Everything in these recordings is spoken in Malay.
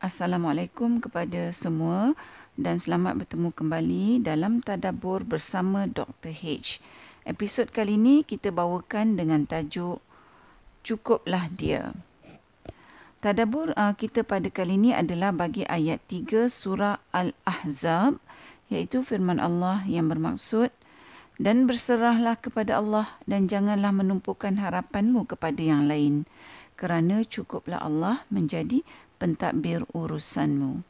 Assalamualaikum kepada semua dan selamat bertemu kembali dalam Tadabur bersama Dr. H. Episod kali ini kita bawakan dengan tajuk Cukuplah Dia. Tadabur uh, kita pada kali ini adalah bagi ayat 3 surah Al-Ahzab iaitu firman Allah yang bermaksud dan berserahlah kepada Allah dan janganlah menumpukan harapanmu kepada yang lain kerana cukuplah Allah menjadi pentadbir urusanmu.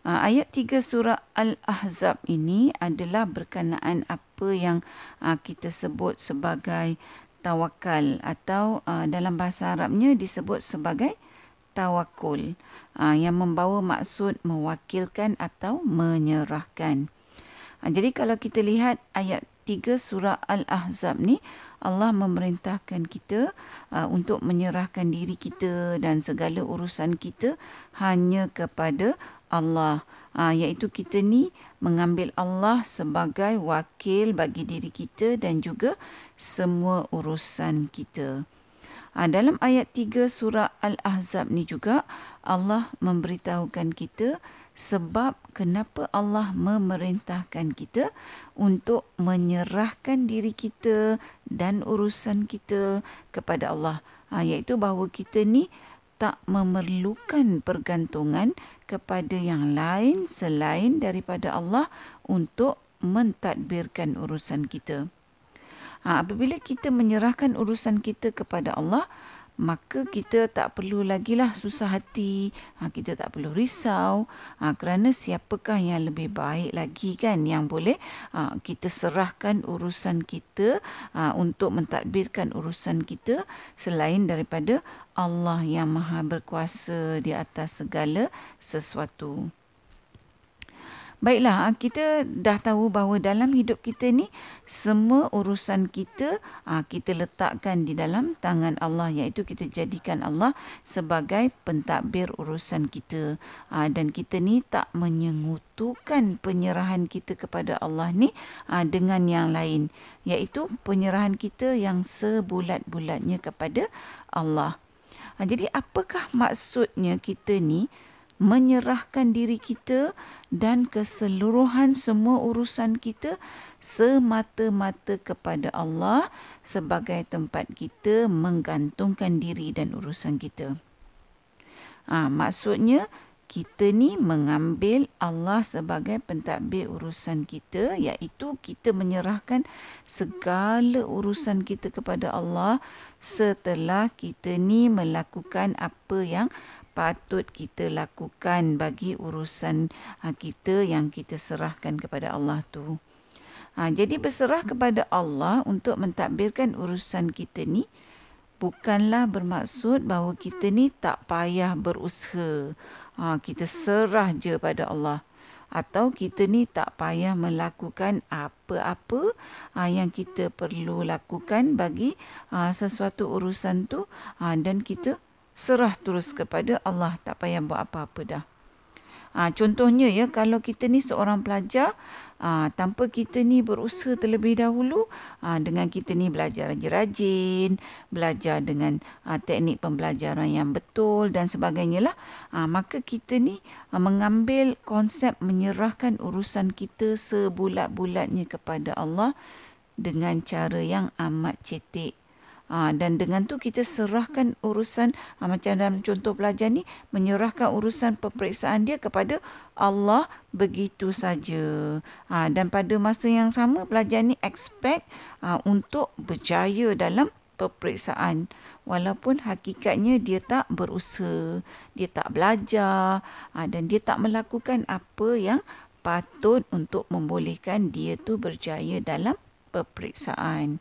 Uh, ayat 3 surah Al-Ahzab ini adalah berkenaan apa yang uh, kita sebut sebagai tawakal atau uh, dalam bahasa Arabnya disebut sebagai tawakul yang membawa maksud mewakilkan atau menyerahkan. Jadi kalau kita lihat ayat 3 surah Al-Ahzab ni Allah memerintahkan kita uh, untuk menyerahkan diri kita dan segala urusan kita hanya kepada Allah. Uh, iaitu kita ni mengambil Allah sebagai wakil bagi diri kita dan juga semua urusan kita. Uh, dalam ayat 3 surah Al-Ahzab ni juga Allah memberitahukan kita sebab kenapa Allah memerintahkan kita untuk menyerahkan diri kita dan urusan kita kepada Allah ha, iaitu bahawa kita ni tak memerlukan pergantungan kepada yang lain selain daripada Allah untuk mentadbirkan urusan kita. Ha, apabila kita menyerahkan urusan kita kepada Allah, maka kita tak perlu lagi lah susah hati, ha, kita tak perlu risau ha, kerana siapakah yang lebih baik lagi kan yang boleh ha, kita serahkan urusan kita ha, untuk mentadbirkan urusan kita selain daripada Allah yang maha berkuasa di atas segala sesuatu. Baiklah, ah, kita dah tahu bahawa dalam hidup kita ni semua urusan kita ah, kita letakkan di dalam tangan Allah iaitu kita jadikan Allah sebagai pentadbir urusan kita ah, dan kita ni tak menyengutukan penyerahan kita kepada Allah ni dengan yang lain iaitu penyerahan kita yang sebulat-bulatnya kepada Allah. Jadi apakah maksudnya kita ni menyerahkan diri kita dan keseluruhan semua urusan kita semata-mata kepada Allah sebagai tempat kita menggantungkan diri dan urusan kita. Ha, maksudnya kita ni mengambil Allah sebagai pentadbir urusan kita iaitu kita menyerahkan segala urusan kita kepada Allah setelah kita ni melakukan apa yang patut kita lakukan bagi urusan ha, kita yang kita serahkan kepada Allah tu. Ha, jadi berserah kepada Allah untuk mentadbirkan urusan kita ni bukanlah bermaksud bahawa kita ni tak payah berusaha. Ha, kita serah je pada Allah. Atau kita ni tak payah melakukan apa-apa ha, yang kita perlu lakukan bagi ha, sesuatu urusan tu ha, dan kita serah terus kepada Allah tak payah buat apa-apa dah. Ha, contohnya ya kalau kita ni seorang pelajar ha, tanpa kita ni berusaha terlebih dahulu ha, dengan kita ni belajar rajin-rajin, belajar dengan ha, teknik pembelajaran yang betul dan sebagainya lah. Ha, maka kita ni ha, mengambil konsep menyerahkan urusan kita sebulat-bulatnya kepada Allah dengan cara yang amat cetek Ha, dan dengan tu kita serahkan urusan ha, macam dalam contoh pelajar ni menyerahkan urusan peperiksaan dia kepada Allah begitu saja. Ha, dan pada masa yang sama pelajar ni expect ha, untuk berjaya dalam peperiksaan walaupun hakikatnya dia tak berusaha, dia tak belajar ha, dan dia tak melakukan apa yang patut untuk membolehkan dia tu berjaya dalam peperiksaan.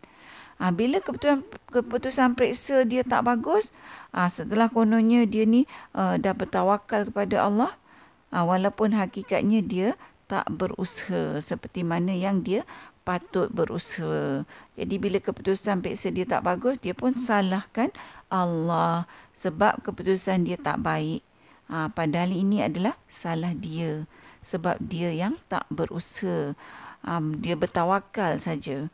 Ha, bila keputusan keputusan periksa dia tak bagus, ha, setelah kononnya dia ni uh, dah bertawakal kepada Allah, ha, walaupun hakikatnya dia tak berusaha seperti mana yang dia patut berusaha. Jadi bila keputusan periksa dia tak bagus, dia pun salahkan Allah sebab keputusan dia tak baik. Ha, padahal ini adalah salah dia sebab dia yang tak berusaha. Um, dia bertawakal saja.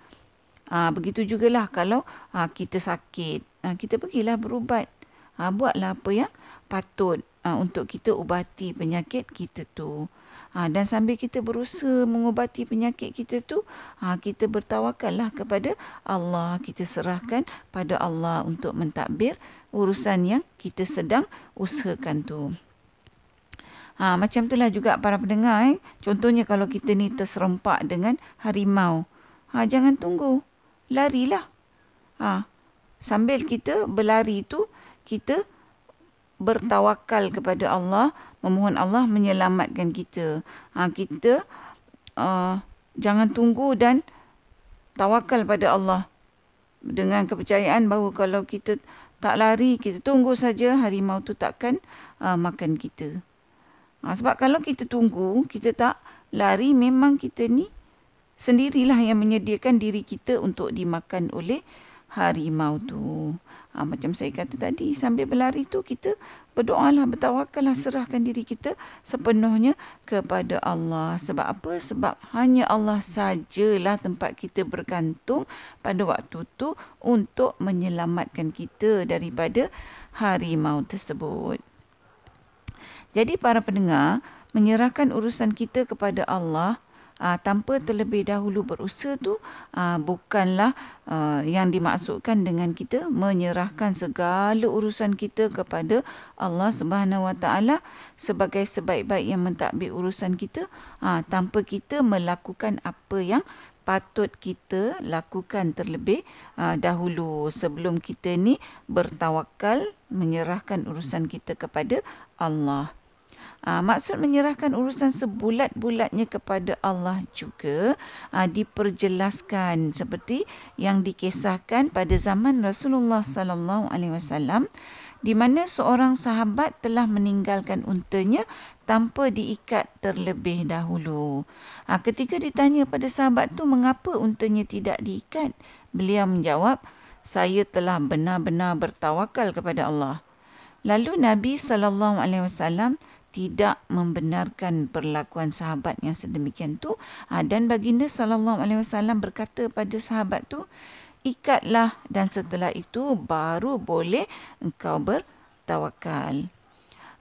Ha, begitu jugalah kalau ha, kita sakit, ha, kita pergilah berubat. Ha, buatlah apa yang patut uh, untuk kita ubati penyakit kita tu. Ha, dan sambil kita berusaha mengubati penyakit kita tu, ha, kita bertawakallah kepada Allah. Kita serahkan pada Allah untuk mentadbir urusan yang kita sedang usahakan tu. Ha, macam itulah juga para pendengar. Eh. Contohnya kalau kita ni terserempak dengan harimau. Ha, jangan tunggu. Larilah. Ha, sambil kita berlari tu, kita bertawakal kepada Allah, memohon Allah menyelamatkan kita. Ha, kita uh, jangan tunggu dan tawakal pada Allah dengan kepercayaan bahawa kalau kita tak lari, kita tunggu saja harimau tu takkan uh, makan kita. Ha, sebab kalau kita tunggu, kita tak lari, memang kita ni sendirilah yang menyediakan diri kita untuk dimakan oleh harimau tu. Ha, macam saya kata tadi, sambil berlari tu kita berdoalah, bertawakallah, serahkan diri kita sepenuhnya kepada Allah. Sebab apa? Sebab hanya Allah sajalah tempat kita bergantung pada waktu tu untuk menyelamatkan kita daripada harimau tersebut. Jadi para pendengar, menyerahkan urusan kita kepada Allah uh, tanpa terlebih dahulu berusaha tu uh, bukanlah uh, yang dimaksudkan dengan kita menyerahkan segala urusan kita kepada Allah Subhanahu Wa Taala sebagai sebaik-baik yang mentadbir urusan kita uh, tanpa kita melakukan apa yang patut kita lakukan terlebih uh, dahulu sebelum kita ni bertawakal menyerahkan urusan kita kepada Allah. Uh, maksud menyerahkan urusan sebulat-bulatnya kepada Allah juga uh, diperjelaskan seperti yang dikisahkan pada zaman Rasulullah sallallahu alaihi wasallam di mana seorang sahabat telah meninggalkan untanya tanpa diikat terlebih dahulu. Uh, ketika ditanya pada sahabat tu mengapa untanya tidak diikat, beliau menjawab, "Saya telah benar-benar bertawakal kepada Allah." Lalu Nabi sallallahu alaihi wasallam tidak membenarkan perlakuan sahabat yang sedemikian tu. Ha, dan baginda sallallahu alaihi wasallam berkata pada sahabat tu ikatlah dan setelah itu baru boleh engkau bertawakal.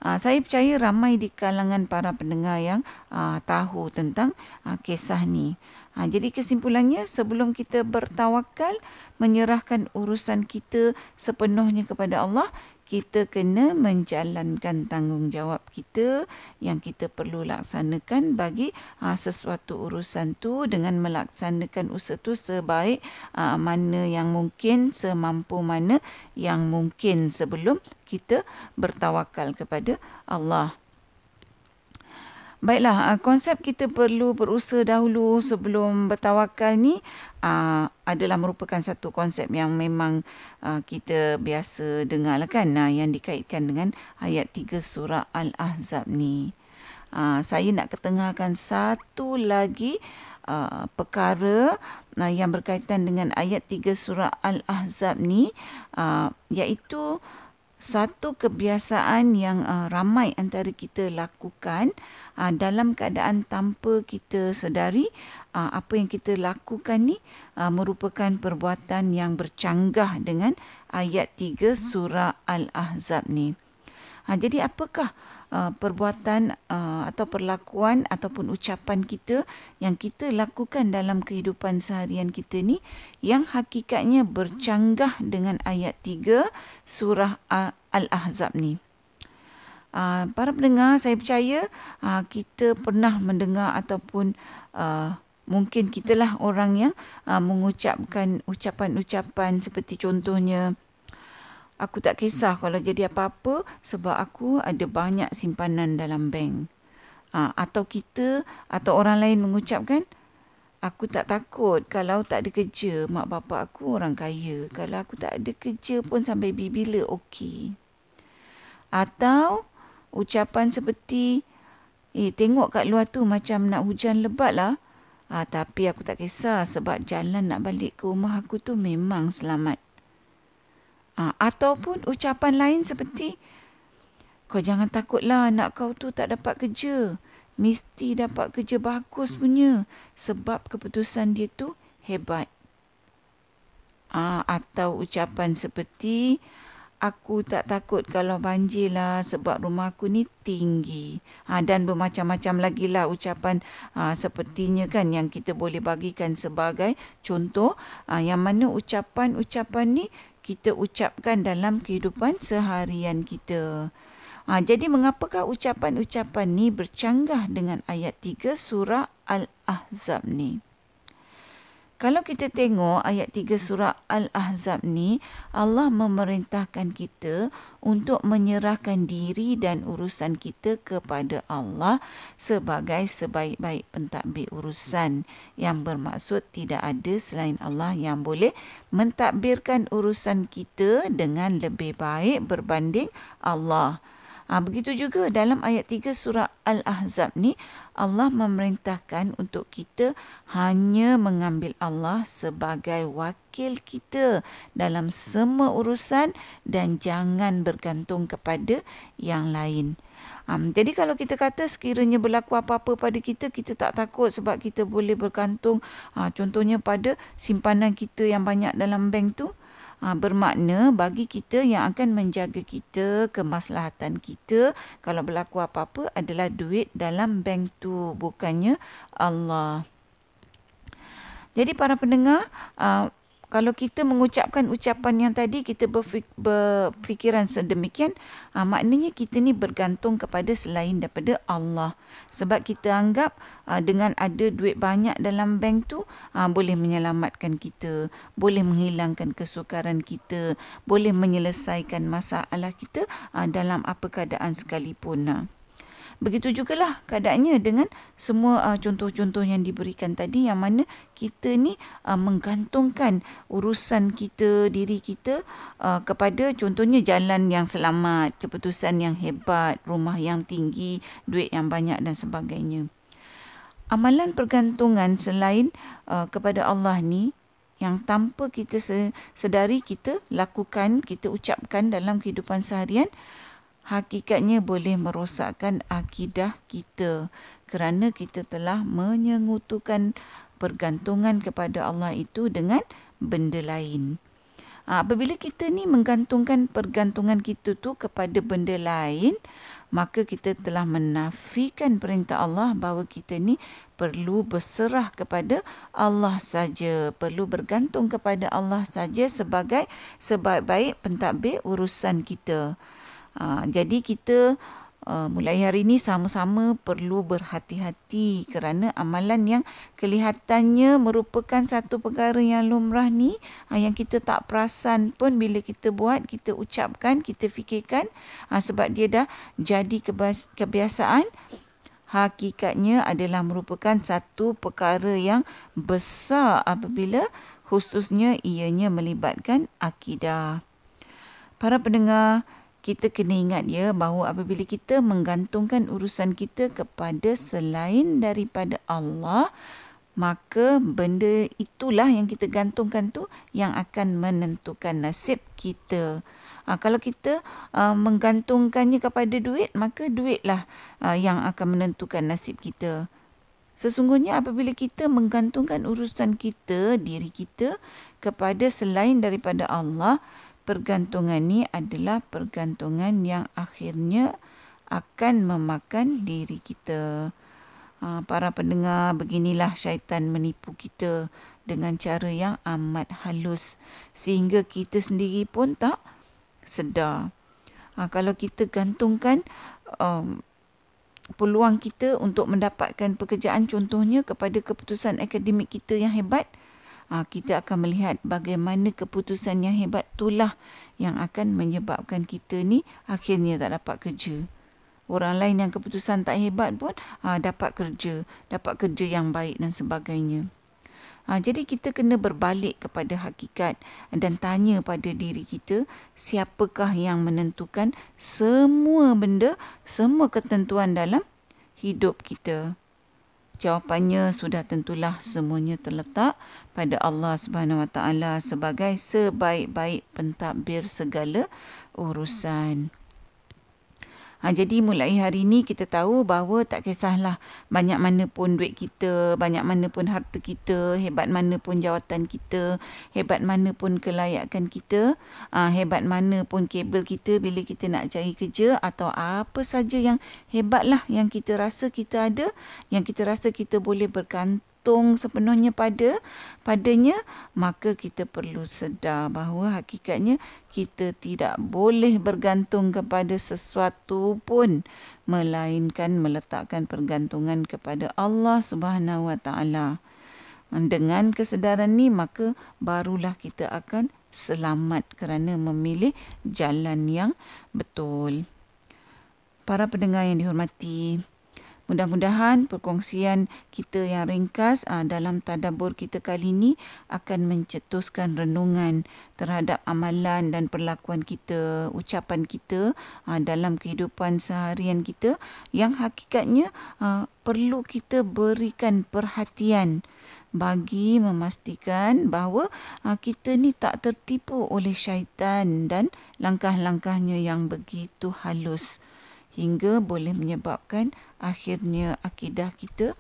Ha, saya percaya ramai di kalangan para pendengar yang ha, tahu tentang ha, kisah ni. Ha, jadi kesimpulannya sebelum kita bertawakal menyerahkan urusan kita sepenuhnya kepada Allah kita kena menjalankan tanggungjawab kita yang kita perlu laksanakan bagi ha, sesuatu urusan tu dengan melaksanakan usaha tu sebaik ha, mana yang mungkin semampu mana yang mungkin sebelum kita bertawakal kepada Allah. Baiklah, uh, konsep kita perlu berusaha dahulu sebelum bertawakal ni uh, adalah merupakan satu konsep yang memang uh, kita biasa dengar lah kan uh, yang dikaitkan dengan ayat 3 surah Al-Ahzab ni. Uh, saya nak ketengahkan satu lagi uh, perkara uh, yang berkaitan dengan ayat 3 surah Al-Ahzab ni uh, iaitu satu kebiasaan yang uh, ramai antara kita lakukan uh, dalam keadaan tanpa kita sedari uh, apa yang kita lakukan ni uh, merupakan perbuatan yang bercanggah dengan ayat 3 surah Al-Ahzab ni. Uh, jadi apakah uh, perbuatan uh, atau perlakuan ataupun ucapan kita yang kita lakukan dalam kehidupan seharian kita ni yang hakikatnya bercanggah dengan ayat 3 surah Al-Ahzab ni. Uh, para pendengar, saya percaya uh, kita pernah mendengar ataupun uh, mungkin kitalah orang yang uh, mengucapkan ucapan-ucapan seperti contohnya aku tak kisah kalau jadi apa-apa sebab aku ada banyak simpanan dalam bank. Ha, atau kita atau orang lain mengucapkan aku tak takut kalau tak ada kerja mak bapak aku orang kaya. Kalau aku tak ada kerja pun sampai bila okey. Atau ucapan seperti eh tengok kat luar tu macam nak hujan lebat lah. Ha, tapi aku tak kisah sebab jalan nak balik ke rumah aku tu memang selamat. Ha, ataupun ucapan lain seperti kau jangan takutlah anak kau tu tak dapat kerja. Mesti dapat kerja bagus punya sebab keputusan dia tu hebat. Ha, atau ucapan seperti aku tak takut kalau banjir lah sebab rumah aku ni tinggi. Ha, dan bermacam-macam lagi lah ucapan ha, sepertinya kan yang kita boleh bagikan sebagai contoh. Ha, yang mana ucapan-ucapan ni kita ucapkan dalam kehidupan seharian kita. Ha, jadi mengapakah ucapan-ucapan ni bercanggah dengan ayat 3 surah Al-Ahzab ni? Kalau kita tengok ayat 3 surah Al-Ahzab ni, Allah memerintahkan kita untuk menyerahkan diri dan urusan kita kepada Allah sebagai sebaik-baik pentadbir urusan yang bermaksud tidak ada selain Allah yang boleh mentadbirkan urusan kita dengan lebih baik berbanding Allah. Ha, begitu juga dalam ayat 3 surah Al-Ahzab ni Allah memerintahkan untuk kita hanya mengambil Allah sebagai wakil kita dalam semua urusan dan jangan bergantung kepada yang lain. Um, jadi kalau kita kata sekiranya berlaku apa-apa pada kita, kita tak takut sebab kita boleh bergantung uh, contohnya pada simpanan kita yang banyak dalam bank tu ha, bermakna bagi kita yang akan menjaga kita, kemaslahatan kita kalau berlaku apa-apa adalah duit dalam bank tu bukannya Allah. Jadi para pendengar, uh, kalau kita mengucapkan ucapan yang tadi kita berfik, berfikiran sedemikian uh, maknanya kita ni bergantung kepada selain daripada Allah sebab kita anggap uh, dengan ada duit banyak dalam bank tu uh, boleh menyelamatkan kita boleh menghilangkan kesukaran kita boleh menyelesaikan masalah kita uh, dalam apa keadaan sekalipun uh. Begitu jugalah keadaannya dengan semua uh, contoh-contoh yang diberikan tadi yang mana kita ni uh, menggantungkan urusan kita, diri kita uh, kepada contohnya jalan yang selamat, keputusan yang hebat, rumah yang tinggi, duit yang banyak dan sebagainya. Amalan pergantungan selain uh, kepada Allah ni yang tanpa kita sedari kita lakukan, kita ucapkan dalam kehidupan seharian, hakikatnya boleh merosakkan akidah kita kerana kita telah menyengutukan pergantungan kepada Allah itu dengan benda lain. Ha, apabila kita ni menggantungkan pergantungan kita tu kepada benda lain, maka kita telah menafikan perintah Allah bahawa kita ni perlu berserah kepada Allah saja, perlu bergantung kepada Allah saja sebagai sebaik-baik pentadbir urusan kita. Uh, jadi kita uh, mulai hari ini sama-sama perlu berhati-hati kerana amalan yang kelihatannya merupakan satu perkara yang lumrah ni uh, yang kita tak perasan pun bila kita buat, kita ucapkan, kita fikirkan uh, sebab dia dah jadi kebiasaan hakikatnya adalah merupakan satu perkara yang besar apabila khususnya ianya melibatkan akidah. Para pendengar, kita kena ingat ya bahawa apabila kita menggantungkan urusan kita kepada selain daripada Allah maka benda itulah yang kita gantungkan tu yang akan menentukan nasib kita. Ha, kalau kita uh, menggantungkannya kepada duit maka duitlah uh, yang akan menentukan nasib kita. Sesungguhnya apabila kita menggantungkan urusan kita, diri kita kepada selain daripada Allah, pergantungan ni adalah pergantungan yang akhirnya akan memakan diri kita. Ha, para pendengar, beginilah syaitan menipu kita dengan cara yang amat halus sehingga kita sendiri pun tak sedar. Ha, kalau kita gantungkan um, peluang kita untuk mendapatkan pekerjaan contohnya kepada keputusan akademik kita yang hebat, ha, kita akan melihat bagaimana keputusan yang hebat itulah yang akan menyebabkan kita ni akhirnya tak dapat kerja. Orang lain yang keputusan tak hebat pun ha, dapat kerja, dapat kerja yang baik dan sebagainya. Ha, jadi kita kena berbalik kepada hakikat dan tanya pada diri kita siapakah yang menentukan semua benda, semua ketentuan dalam hidup kita. Jawapannya sudah tentulah semuanya terletak pada Allah Subhanahu Wa Taala sebagai sebaik-baik pentadbir segala urusan. Ha, jadi mulai hari ini kita tahu bahawa tak kisahlah banyak mana pun duit kita, banyak mana pun harta kita, hebat mana pun jawatan kita, hebat mana pun kelayakan kita, ha, hebat mana pun kabel kita bila kita nak cari kerja atau apa saja yang hebatlah yang kita rasa kita ada, yang kita rasa kita boleh bergantung bergantung sepenuhnya pada padanya maka kita perlu sedar bahawa hakikatnya kita tidak boleh bergantung kepada sesuatu pun melainkan meletakkan pergantungan kepada Allah Subhanahu Wa Taala. Dengan kesedaran ni maka barulah kita akan selamat kerana memilih jalan yang betul. Para pendengar yang dihormati Mudah-mudahan perkongsian kita yang ringkas uh, dalam tadabur kita kali ini akan mencetuskan renungan terhadap amalan dan perlakuan kita, ucapan kita uh, dalam kehidupan seharian kita yang hakikatnya uh, perlu kita berikan perhatian bagi memastikan bahawa uh, kita ni tak tertipu oleh syaitan dan langkah-langkahnya yang begitu halus hingga boleh menyebabkan akhirnya akidah kita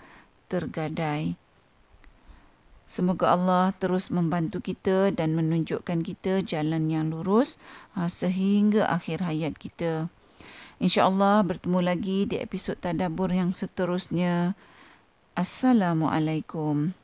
tergadai. Semoga Allah terus membantu kita dan menunjukkan kita jalan yang lurus ha, sehingga akhir hayat kita. InsyaAllah bertemu lagi di episod Tadabur yang seterusnya. Assalamualaikum.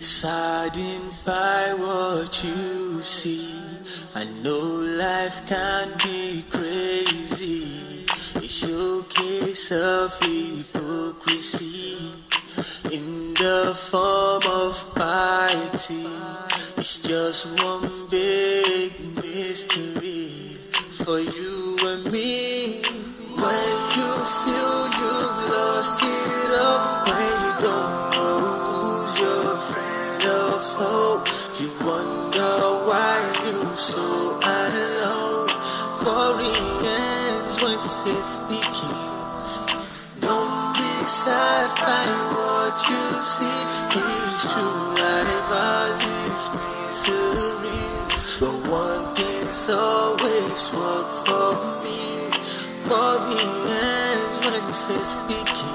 Saddened by what you see, I know life can be crazy. A showcase of hypocrisy in the form of piety. It's just one big mystery for you and me. When you see is true light advises me. But one thing's always work for me, for me ends when the.